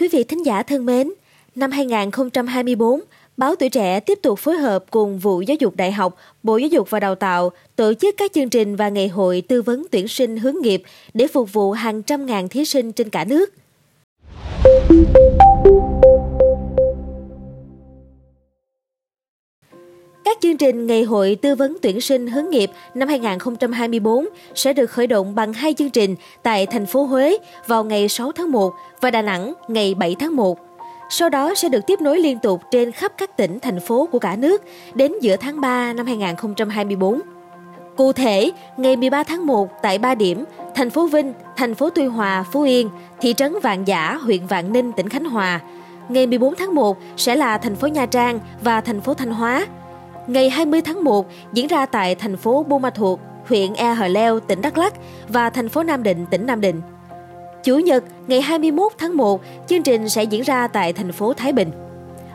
Quý vị thính giả thân mến, năm 2024, Báo Tuổi Trẻ tiếp tục phối hợp cùng Vụ Giáo dục Đại học, Bộ Giáo dục và Đào tạo tổ chức các chương trình và ngày hội tư vấn tuyển sinh hướng nghiệp để phục vụ hàng trăm ngàn thí sinh trên cả nước. Các chương trình ngày hội tư vấn tuyển sinh hướng nghiệp năm 2024 sẽ được khởi động bằng hai chương trình tại thành phố Huế vào ngày 6 tháng 1 và Đà Nẵng ngày 7 tháng 1. Sau đó sẽ được tiếp nối liên tục trên khắp các tỉnh, thành phố của cả nước đến giữa tháng 3 năm 2024. Cụ thể, ngày 13 tháng 1 tại 3 điểm, thành phố Vinh, thành phố Tuy Hòa, Phú Yên, thị trấn Vạn Giả, huyện Vạn Ninh, tỉnh Khánh Hòa. Ngày 14 tháng 1 sẽ là thành phố Nha Trang và thành phố Thanh Hóa ngày 20 tháng 1 diễn ra tại thành phố Buôn Ma Thuột, huyện E Hờ Leo, tỉnh Đắk Lắk và thành phố Nam Định, tỉnh Nam Định. Chủ nhật, ngày 21 tháng 1, chương trình sẽ diễn ra tại thành phố Thái Bình.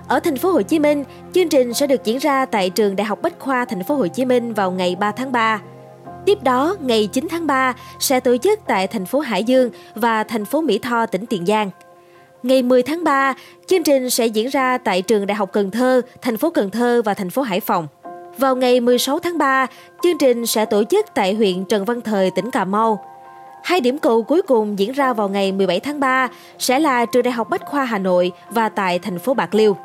Ở thành phố Hồ Chí Minh, chương trình sẽ được diễn ra tại trường Đại học Bách khoa thành phố Hồ Chí Minh vào ngày 3 tháng 3. Tiếp đó, ngày 9 tháng 3 sẽ tổ chức tại thành phố Hải Dương và thành phố Mỹ Tho, tỉnh Tiền Giang. Ngày 10 tháng 3, chương trình sẽ diễn ra tại trường Đại học Cần Thơ, thành phố Cần Thơ và thành phố Hải Phòng. Vào ngày 16 tháng 3, chương trình sẽ tổ chức tại huyện Trần Văn Thời, tỉnh Cà Mau. Hai điểm cầu cuối cùng diễn ra vào ngày 17 tháng 3 sẽ là trường Đại học Bách khoa Hà Nội và tại thành phố Bạc Liêu.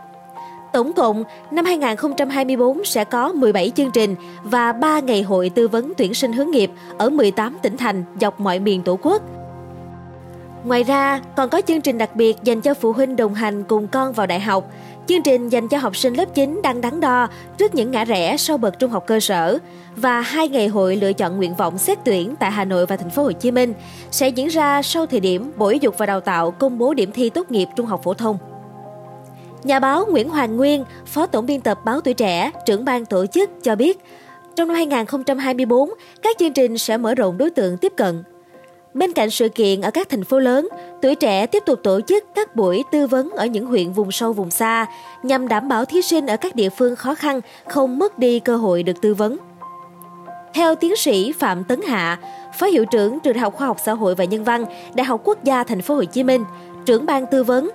Tổng cộng, năm 2024 sẽ có 17 chương trình và 3 ngày hội tư vấn tuyển sinh hướng nghiệp ở 18 tỉnh thành dọc mọi miền Tổ quốc – Ngoài ra, còn có chương trình đặc biệt dành cho phụ huynh đồng hành cùng con vào đại học. Chương trình dành cho học sinh lớp 9 đang đắn đo trước những ngã rẽ sau bậc trung học cơ sở và hai ngày hội lựa chọn nguyện vọng xét tuyển tại Hà Nội và thành phố Hồ Chí Minh sẽ diễn ra sau thời điểm Bộ Giáo dục và Đào tạo công bố điểm thi tốt nghiệp trung học phổ thông. Nhà báo Nguyễn Hoàng Nguyên, Phó Tổng biên tập Báo Tuổi Trẻ, trưởng ban tổ chức cho biết, trong năm 2024, các chương trình sẽ mở rộng đối tượng tiếp cận, Bên cạnh sự kiện ở các thành phố lớn, tuổi trẻ tiếp tục tổ chức các buổi tư vấn ở những huyện vùng sâu vùng xa nhằm đảm bảo thí sinh ở các địa phương khó khăn không mất đi cơ hội được tư vấn. Theo tiến sĩ Phạm Tấn Hạ, Phó hiệu trưởng Trường Đại học Khoa học Xã hội và Nhân văn, Đại học Quốc gia Thành phố Hồ Chí Minh, trưởng ban tư vấn,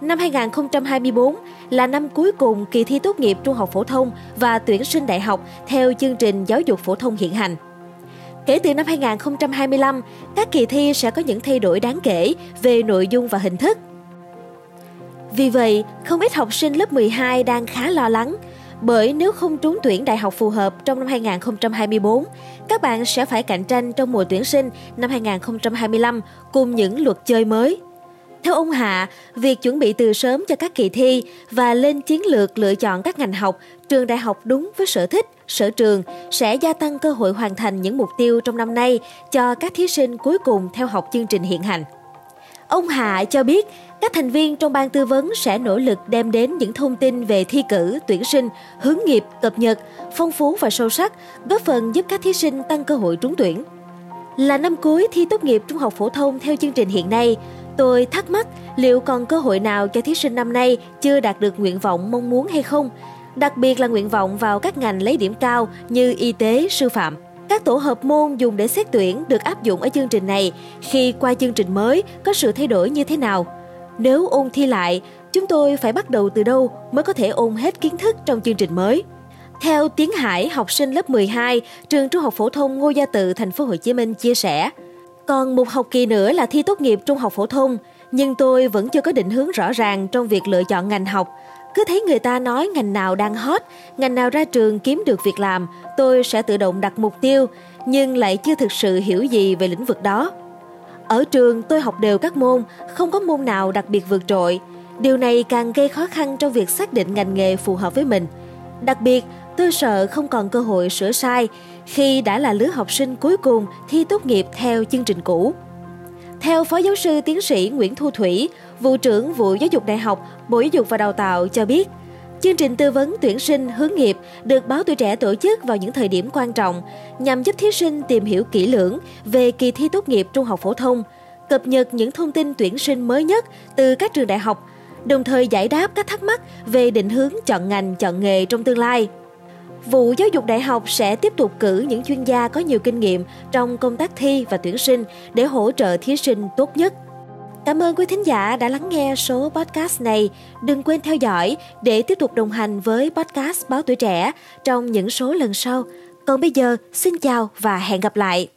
năm 2024 là năm cuối cùng kỳ thi tốt nghiệp trung học phổ thông và tuyển sinh đại học theo chương trình giáo dục phổ thông hiện hành. Kể từ năm 2025, các kỳ thi sẽ có những thay đổi đáng kể về nội dung và hình thức. Vì vậy, không ít học sinh lớp 12 đang khá lo lắng, bởi nếu không trúng tuyển đại học phù hợp trong năm 2024, các bạn sẽ phải cạnh tranh trong mùa tuyển sinh năm 2025 cùng những luật chơi mới. Theo ông Hạ, việc chuẩn bị từ sớm cho các kỳ thi và lên chiến lược lựa chọn các ngành học, trường đại học đúng với sở thích, sở trường sẽ gia tăng cơ hội hoàn thành những mục tiêu trong năm nay cho các thí sinh cuối cùng theo học chương trình hiện hành. Ông Hạ cho biết, các thành viên trong ban tư vấn sẽ nỗ lực đem đến những thông tin về thi cử, tuyển sinh, hướng nghiệp, cập nhật, phong phú và sâu sắc, góp phần giúp các thí sinh tăng cơ hội trúng tuyển. Là năm cuối thi tốt nghiệp trung học phổ thông theo chương trình hiện nay, tôi thắc mắc liệu còn cơ hội nào cho thí sinh năm nay chưa đạt được nguyện vọng mong muốn hay không? đặc biệt là nguyện vọng vào các ngành lấy điểm cao như y tế, sư phạm. Các tổ hợp môn dùng để xét tuyển được áp dụng ở chương trình này khi qua chương trình mới có sự thay đổi như thế nào? Nếu ôn thi lại, chúng tôi phải bắt đầu từ đâu mới có thể ôn hết kiến thức trong chương trình mới? Theo Tiến Hải, học sinh lớp 12, trường Trung học phổ thông Ngô Gia Tự, thành phố Hồ Chí Minh chia sẻ, còn một học kỳ nữa là thi tốt nghiệp trung học phổ thông, nhưng tôi vẫn chưa có định hướng rõ ràng trong việc lựa chọn ngành học. Cứ thấy người ta nói ngành nào đang hot, ngành nào ra trường kiếm được việc làm, tôi sẽ tự động đặt mục tiêu, nhưng lại chưa thực sự hiểu gì về lĩnh vực đó. Ở trường tôi học đều các môn, không có môn nào đặc biệt vượt trội. Điều này càng gây khó khăn trong việc xác định ngành nghề phù hợp với mình. Đặc biệt, tôi sợ không còn cơ hội sửa sai khi đã là lứa học sinh cuối cùng thi tốt nghiệp theo chương trình cũ. Theo Phó Giáo sư Tiến sĩ Nguyễn Thu Thủy, Vụ trưởng Vụ Giáo dục Đại học, Bộ Giáo dục và Đào tạo cho biết, chương trình tư vấn tuyển sinh hướng nghiệp được báo tuổi trẻ tổ chức vào những thời điểm quan trọng nhằm giúp thí sinh tìm hiểu kỹ lưỡng về kỳ thi tốt nghiệp trung học phổ thông, cập nhật những thông tin tuyển sinh mới nhất từ các trường đại học, đồng thời giải đáp các thắc mắc về định hướng chọn ngành, chọn nghề trong tương lai. Vụ Giáo dục Đại học sẽ tiếp tục cử những chuyên gia có nhiều kinh nghiệm trong công tác thi và tuyển sinh để hỗ trợ thí sinh tốt nhất. Cảm ơn quý thính giả đã lắng nghe số podcast này. Đừng quên theo dõi để tiếp tục đồng hành với podcast Báo Tuổi Trẻ trong những số lần sau. Còn bây giờ, xin chào và hẹn gặp lại.